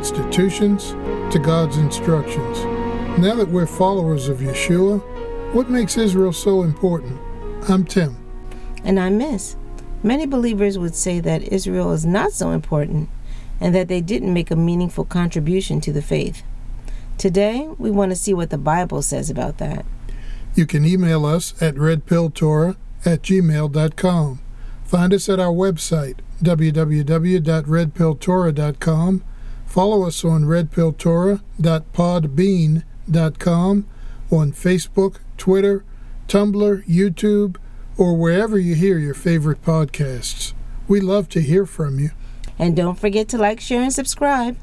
institutions to God's instructions. Now that we're followers of Yeshua, what makes Israel so important? I'm Tim. And I'm Miss. Many believers would say that Israel is not so important and that they didn't make a meaningful contribution to the faith. Today, we want to see what the Bible says about that. You can email us at redpilltorah at gmail.com. Find us at our website, www.redpilltorah.com. Follow us on redpilltorah.podbean.com, on Facebook, Twitter, Tumblr, YouTube, or wherever you hear your favorite podcasts. We love to hear from you. And don't forget to like, share, and subscribe.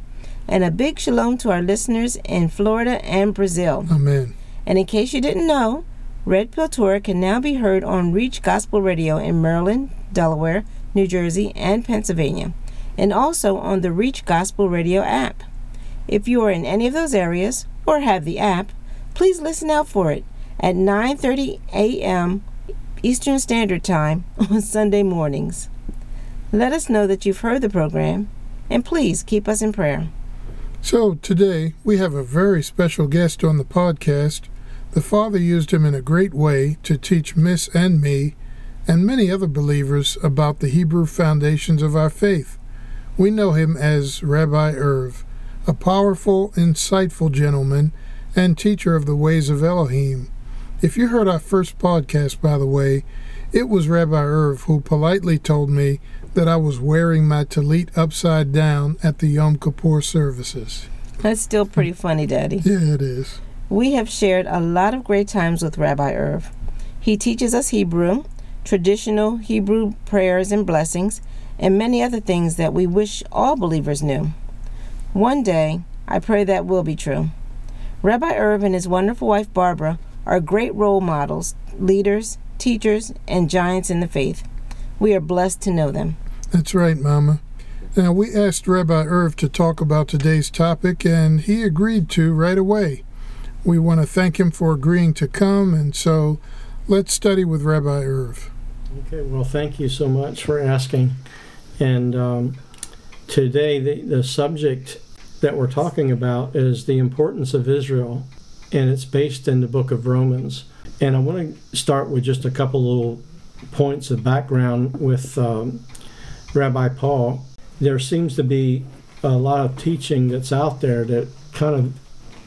And a big shalom to our listeners in Florida and Brazil. Amen. And in case you didn't know, Red Pill Torah can now be heard on Reach Gospel Radio in Maryland, Delaware, New Jersey, and Pennsylvania, and also on the Reach Gospel Radio app. If you are in any of those areas or have the app, please listen out for it at 9:30 a.m. Eastern Standard Time on Sunday mornings. Let us know that you've heard the program, and please keep us in prayer. So, today we have a very special guest on the podcast the Father used him in a great way to teach Miss and me and many other believers about the Hebrew foundations of our faith. We know him as Rabbi Irv, a powerful, insightful gentleman and teacher of the ways of Elohim. If you heard our first podcast, by the way, it was Rabbi Irv who politely told me that I was wearing my tallit upside down at the Yom Kippur services. That's still pretty funny, Daddy. Yeah, it is. We have shared a lot of great times with Rabbi Irv. He teaches us Hebrew, traditional Hebrew prayers and blessings, and many other things that we wish all believers knew. One day, I pray that will be true. Rabbi Irv and his wonderful wife Barbara are great role models, leaders, teachers, and giants in the faith. We are blessed to know them. That's right, Mama. Now, we asked Rabbi Irv to talk about today's topic, and he agreed to right away. We want to thank him for agreeing to come, and so let's study with Rabbi Irv. Okay, well, thank you so much for asking. And um, today, the, the subject that we're talking about is the importance of Israel, and it's based in the book of Romans. And I want to start with just a couple little points of background with um, Rabbi Paul. There seems to be a lot of teaching that's out there that kind of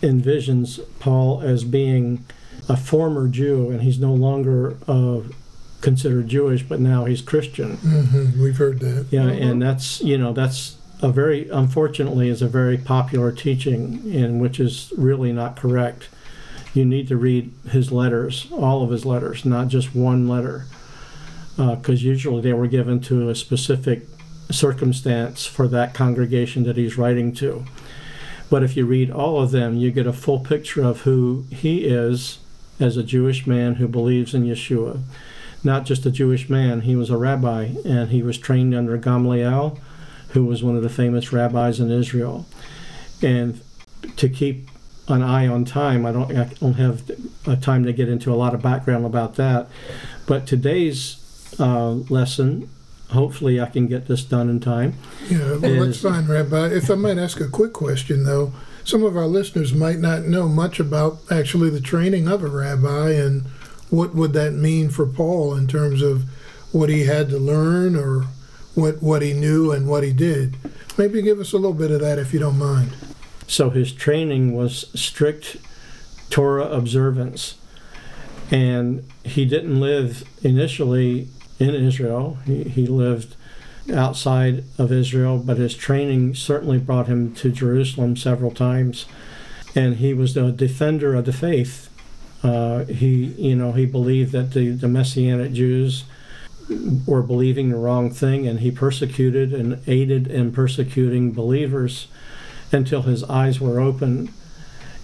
envisions Paul as being a former Jew, and he's no longer uh, considered Jewish, but now he's Christian. Mm-hmm. We've heard that. Yeah, and that's you know that's a very unfortunately is a very popular teaching, and which is really not correct. You need to read his letters, all of his letters, not just one letter, because uh, usually they were given to a specific circumstance for that congregation that he's writing to. But if you read all of them, you get a full picture of who he is as a Jewish man who believes in Yeshua. Not just a Jewish man, he was a rabbi and he was trained under Gamaliel, who was one of the famous rabbis in Israel. And to keep an eye on time, I don't, I don't have time to get into a lot of background about that. But today's uh, lesson hopefully I can get this done in time. Yeah, well, that's fine, Rabbi. If I might ask a quick question, though, some of our listeners might not know much about actually the training of a rabbi and what would that mean for Paul in terms of what he had to learn or what what he knew and what he did. Maybe give us a little bit of that if you don't mind. So his training was strict Torah observance. And he didn't live initially in Israel. He, he lived outside of Israel, but his training certainly brought him to Jerusalem several times. And he was a defender of the faith. Uh, he, you know, he believed that the, the Messianic Jews were believing the wrong thing, and he persecuted and aided in persecuting believers until his eyes were opened.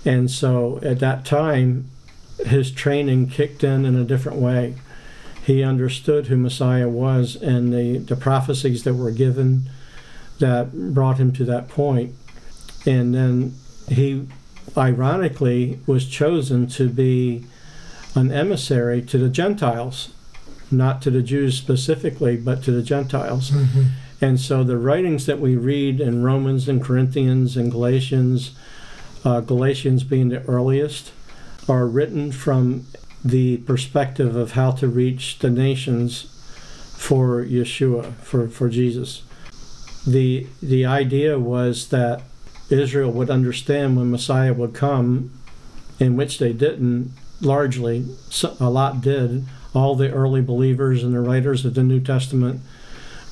And so at that time, his training kicked in in a different way he understood who Messiah was and the, the prophecies that were given that brought him to that point. And then he, ironically, was chosen to be an emissary to the Gentiles, not to the Jews specifically, but to the Gentiles. Mm-hmm. And so the writings that we read in Romans and Corinthians and Galatians, uh, Galatians being the earliest, are written from the perspective of how to reach the nations for Yeshua, for, for Jesus. The, the idea was that Israel would understand when Messiah would come, in which they didn't largely, a lot did. All the early believers and the writers of the New Testament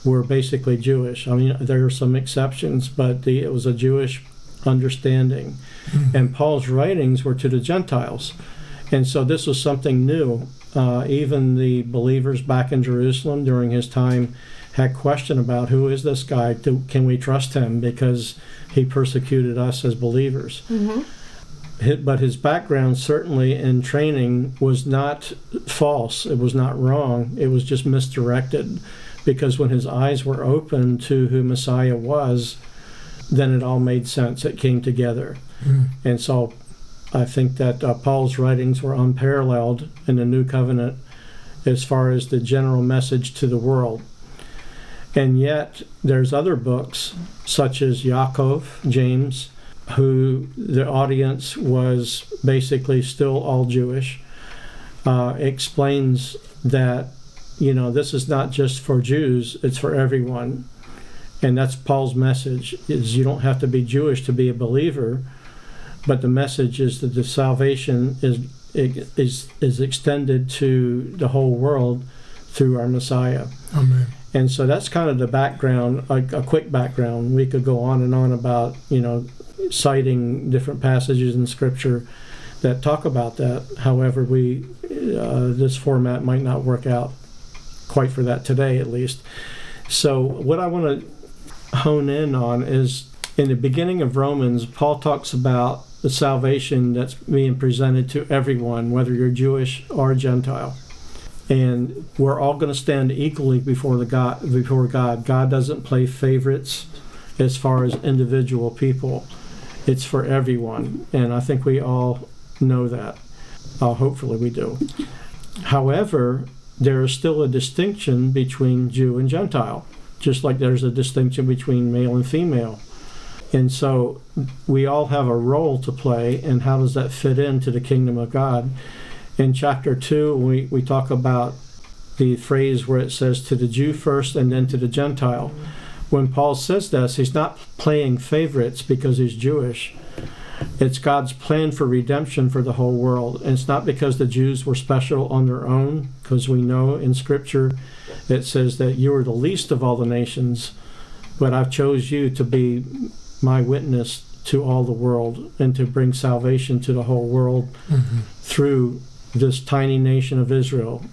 were basically Jewish. I mean, there are some exceptions, but the, it was a Jewish understanding. Mm-hmm. And Paul's writings were to the Gentiles. And so this was something new. Uh, even the believers back in Jerusalem during his time had question about who is this guy? Do, can we trust him? Because he persecuted us as believers. Mm-hmm. But his background, certainly in training, was not false. It was not wrong. It was just misdirected. Because when his eyes were open to who Messiah was, then it all made sense. It came together. Mm. And so I think that uh, Paul's writings were unparalleled in the New Covenant as far as the general message to the world. And yet, there's other books, such as Yaakov, James, who the audience was basically still all Jewish, uh, explains that, you know, this is not just for Jews, it's for everyone. And that's Paul's message, is you don't have to be Jewish to be a believer, but the message is that the salvation is, is, is extended to the whole world through our Messiah. Amen. And so that's kind of the background, a, a, quick background. We could go on and on about, you know, citing different passages in Scripture that talk about that. However, we uh, this format might not work out quite for that today, at least. So what I want to hone in on is in the beginning of Romans, Paul talks about the salvation that's being presented to everyone, whether you're Jewish or Gentile and we're all going to stand equally before the God before God. God doesn't play favorites as far as individual people. It's for everyone, and I think we all know that. Uh, hopefully, we do. However, there is still a distinction between Jew and Gentile, just like there's a distinction between male and female. And so we all have a role to play, and how does that fit into the kingdom of God? in chapter 2, we, we talk about the phrase where it says to the Jew first and then to the Gentile. When Paul says this, he's not playing favorites because he's Jewish. It's God's plan for redemption for the whole world. And it's not because the Jews were special on their own, because we know in Scripture it says that you are the least of all the nations, but I've chose you to be my witness to all the world and to bring salvation to the whole world mm-hmm. through this tiny nation of Israel.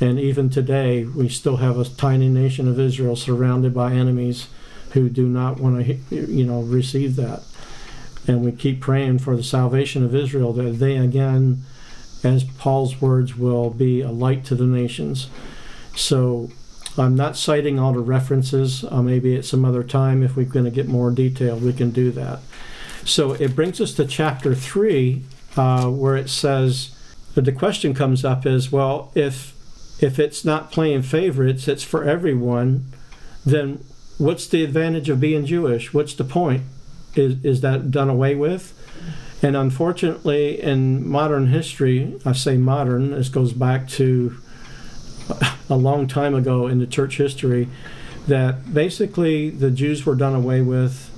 And even today, we still have a tiny nation of Israel surrounded by enemies who do not want to, you know, receive that. And we keep praying for the salvation of Israel that they again, as Paul's words, will be a light to the nations. So I'm not citing all the references. Uh, maybe at some other time, if we're going to get more detailed, we can do that. So it brings us to chapter 3, uh, where it says, the question comes up is, well, if if it's not playing favorites, it's for everyone, then what's the advantage of being Jewish? What's the point? Is is that done away with? And unfortunately, in modern history, I say modern, this goes back to a long time ago in the church history, that basically the Jews were done away with.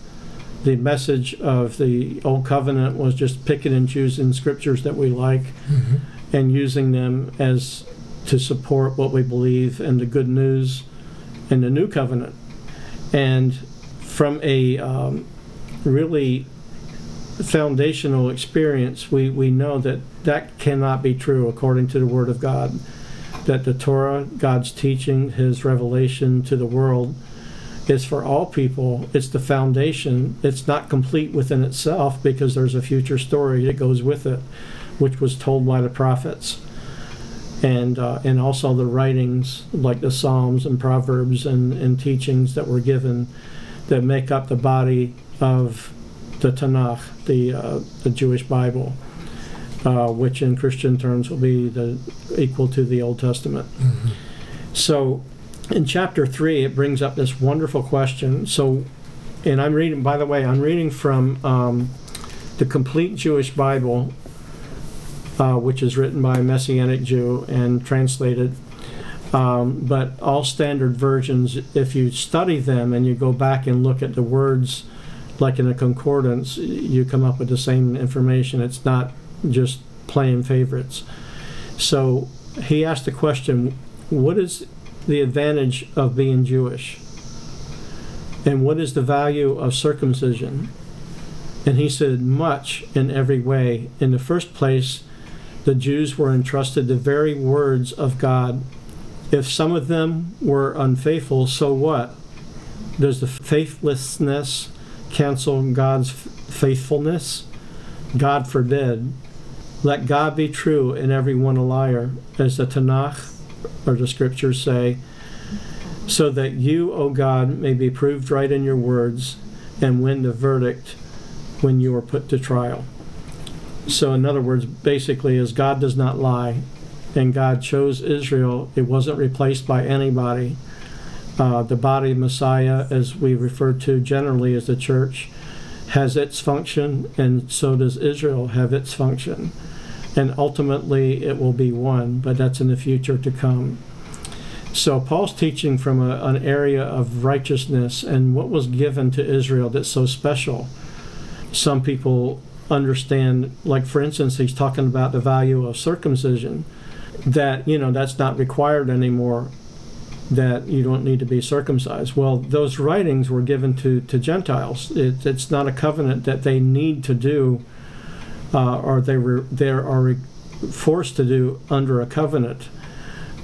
The message of the Old Covenant was just picking and choosing scriptures that we like. Mm-hmm and using them as to support what we believe in the good news in the new covenant. And from a um, really foundational experience, we, we know that that cannot be true according to the Word of God. That the Torah, God's teaching, His revelation to the world, is for all people. It's the foundation. It's not complete within itself because there's a future story that goes with it which was told by the prophets, and uh, and also the writings like the Psalms and Proverbs and, and teachings that were given that make up the body of the Tanakh, the uh, the Jewish Bible, uh, which in Christian terms will be the equal to the Old Testament. Mm-hmm. So in chapter 3, it brings up this wonderful question. So, and I'm reading, by the way, I'm reading from um, the Complete Jewish Bible, uh, which is written by a Messianic Jew and translated. Um, but all standard versions, if you study them and you go back and look at the words, like in a concordance, you come up with the same information. It's not just playing favorites. So he asked the question what is the advantage of being Jewish? And what is the value of circumcision? And he said, much in every way. In the first place, the Jews were entrusted the very words of God. If some of them were unfaithful, so what? Does the faithlessness cancel God's faithfulness? God forbid. Let God be true and every one a liar, as the Tanakh or the scriptures say, so that you, O God, may be proved right in your words and win the verdict when you are put to trial. So, in other words, basically, as God does not lie, and God chose Israel, it wasn't replaced by anybody. Uh, the body of Messiah, as we refer to generally as the church, has its function, and so does Israel have its function. And ultimately, it will be one, but that's in the future to come. So, Paul's teaching from a, an area of righteousness and what was given to Israel that's so special. Some people understand, like for instance, he's talking about the value of circumcision, that, you know, that's not required anymore that you don't need to be circumcised. Well, those writings were given to, to Gentiles. It, it's not a covenant that they need to do uh, or they were they are forced to do under a covenant.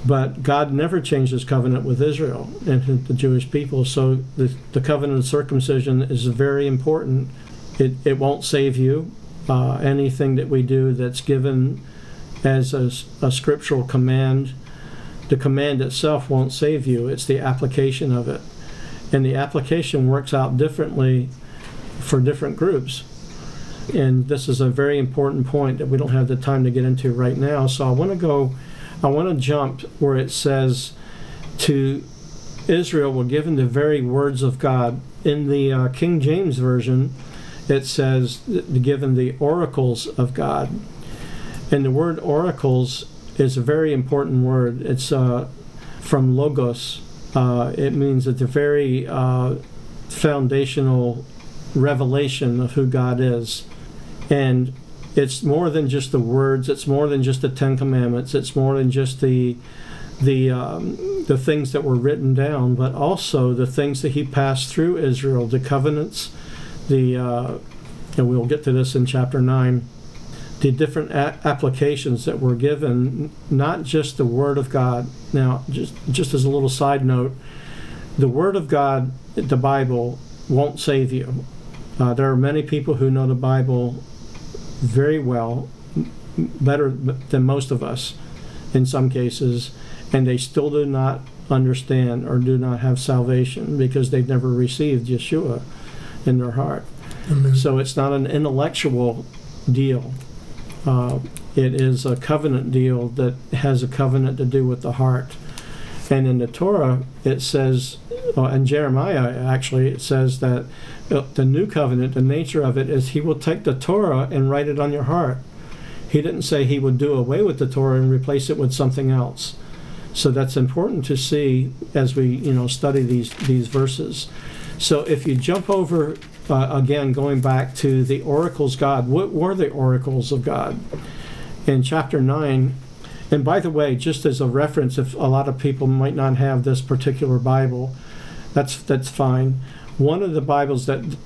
But God never changed his covenant with Israel and the Jewish people. So the, the covenant of circumcision is very important. It, it won't save you. Uh, anything that we do that's given as a, a scriptural command the command itself won't save you, it's the application of it. And the application works out differently for different groups. And this is a very important point that we don't have the time to get into right now. So I want to go, I want to jump where it says to Israel were given the very words of God. In the uh, King James Version, it says given the oracles of God. And the word oracles is a very important word. It's uh, from logos. Uh, it means it's a very uh, foundational revelation of who God is. And it's more than just the words. It's more than just the Ten Commandments. It's more than just the the um, the things that were written down, but also the things that He passed through Israel, the covenants, the uh, and we'll get to this in chapter nine the different a- applications that were given, not just the Word of God. Now, just just as a little side note, the Word of God, the Bible, won't save you. Uh, there are many people who know the Bible very well, better than most of us, in some cases, and they still do not understand or do not have salvation because they've never received Yeshua in their heart. Amen. So it's not an intellectual deal. Uh, it is a covenant deal that has a covenant to do with the heart. And in the Torah, it says, well, in Jeremiah, actually, it says that uh, the new covenant, the nature of it is he will take the Torah and write it on your heart. He didn't say he would do away with the Torah and replace it with something else. So that's important to see as we, you know, study these these verses. So if you jump over uh, again, going back to the oracles God, what were the oracles of God? In chapter 9, and by the way, just as a reference, if a lot of people might not have this particular Bible, that's that's fine. One of the Bibles that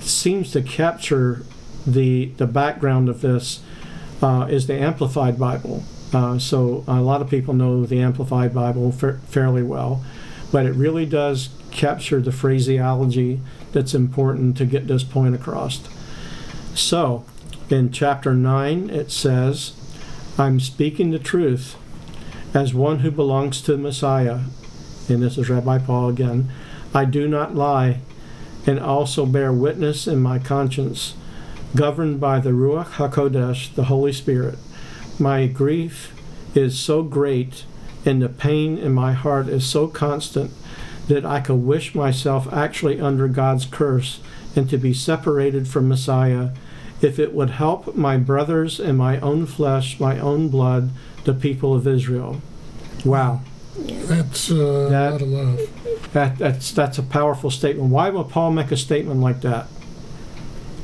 seems to capture the the background of this uh, is the Amplified Bible. Uh, so a lot of people know the Amplified Bible fa- fairly well, but it really does capture the phraseology that's important to get this point across. So, in chapter 9, it says, I'm speaking the truth as one who belongs to the Messiah. And this is Rabbi Paul again. I do not lie, and also bear witness in my conscience, governed by the Ruach HaKodesh, the Holy Spirit. My grief is so great and the pain in my heart is so constant that I could wish myself actually under God's curse and to be separated from Messiah if it would help my brothers and my own flesh, my own blood, the people of Israel. Wow. That's uh, That- a lot of love. That, that's, that's a powerful statement. Why would Paul make a statement like that?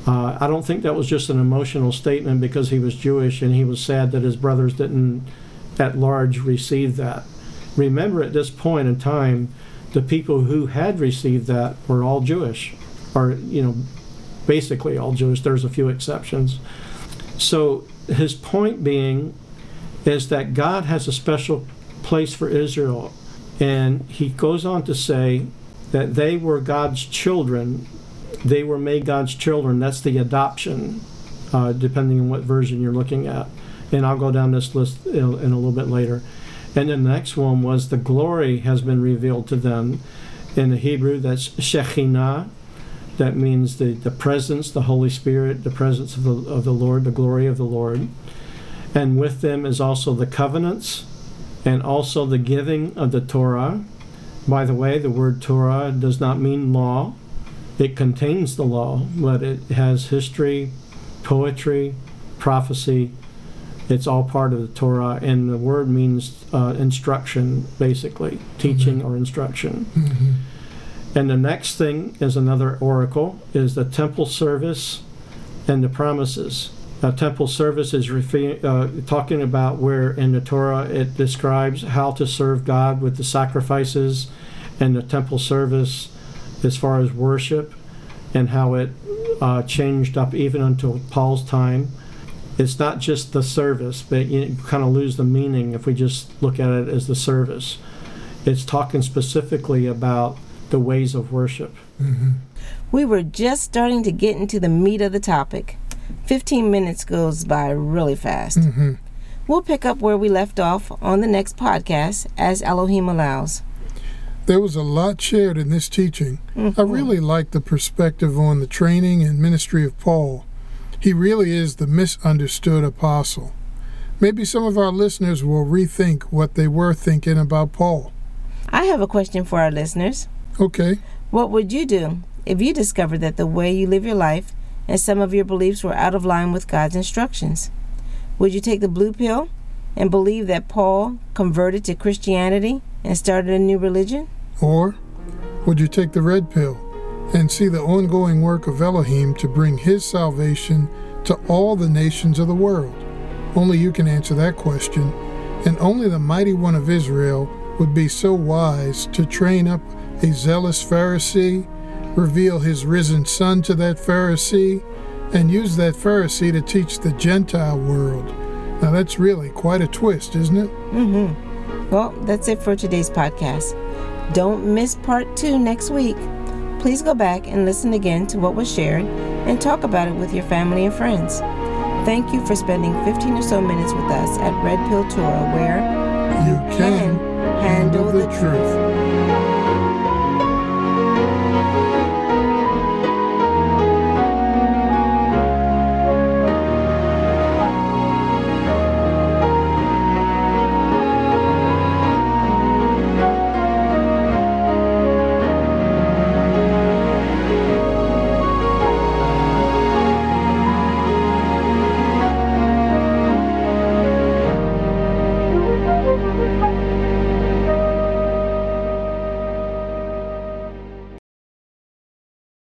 Uh, I don't think that was just an emotional statement because he was Jewish and he was sad that his brothers didn't at large received that. Remember, at this point in time, the people who had received that were all Jewish, or, you know, basically all Jewish. There's a few exceptions. So his point being is that God has a special place for Israel. And he goes on to say that they were God's children. They were made God's children. That's the adoption, uh, depending on what version you're looking at. And I'll go down this list in, in a little bit later. And then the next one was the glory has been revealed to them. In the Hebrew, that's Shekhinah. That means the, the presence, the Holy Spirit, the presence of the, of the Lord, the glory of the Lord. And with them is also the covenants and also the giving of the Torah. By the way, the word Torah does not mean law. It contains the law, but it has history, poetry, prophecy. It's all part of the Torah, and the word means uh, instruction, basically, teaching or instruction. Mhm. And the next thing is another oracle, is the temple service and the promises. Now, temple service is uh, talking about where in the Torah it describes how to serve God with the sacrifices and the temple service as far as worship and how it uh, changed up even until Paul's time. It's not just the service, but you kind of lose the meaning if we just look at it as the service. It's talking specifically about the ways of worship. Mhm. We were just starting to get into the meat of the topic. 15 minutes goes by really fast. Mhm. We'll pick up where we left off on the next podcast as Elohim allows. There was a lot shared in this teaching. I really like the perspective on the training and ministry of Paul. He really is the misunderstood apostle. Maybe some of our listeners will rethink what they were thinking about Paul. I have a question for our listeners. Okay, What would you do if you discovered that the way you live your life and some of your beliefs were out of line with God's instructions? Would you take the blue pill and believe that Paul converted to Christianity and started a new religion? or would you take the red pill and see the ongoing work of Elohim to bring his salvation to all the nations of the world? Only you can answer that question, and only the mighty one of Israel would be so wise to train up a zealous Pharisee, reveal his risen son to that Pharisee, and use that Pharisee to teach the Gentile world. Now that's really quite a twist, isn't it? Mm-hmm. Well, that's it for today's podcast. Don't miss part two next week. Please go back and listen again to what was shared and talk about it with your family and friends. Thank you for spending 15 or so minutes with us at Red Pill Torah, where You can handle the truth.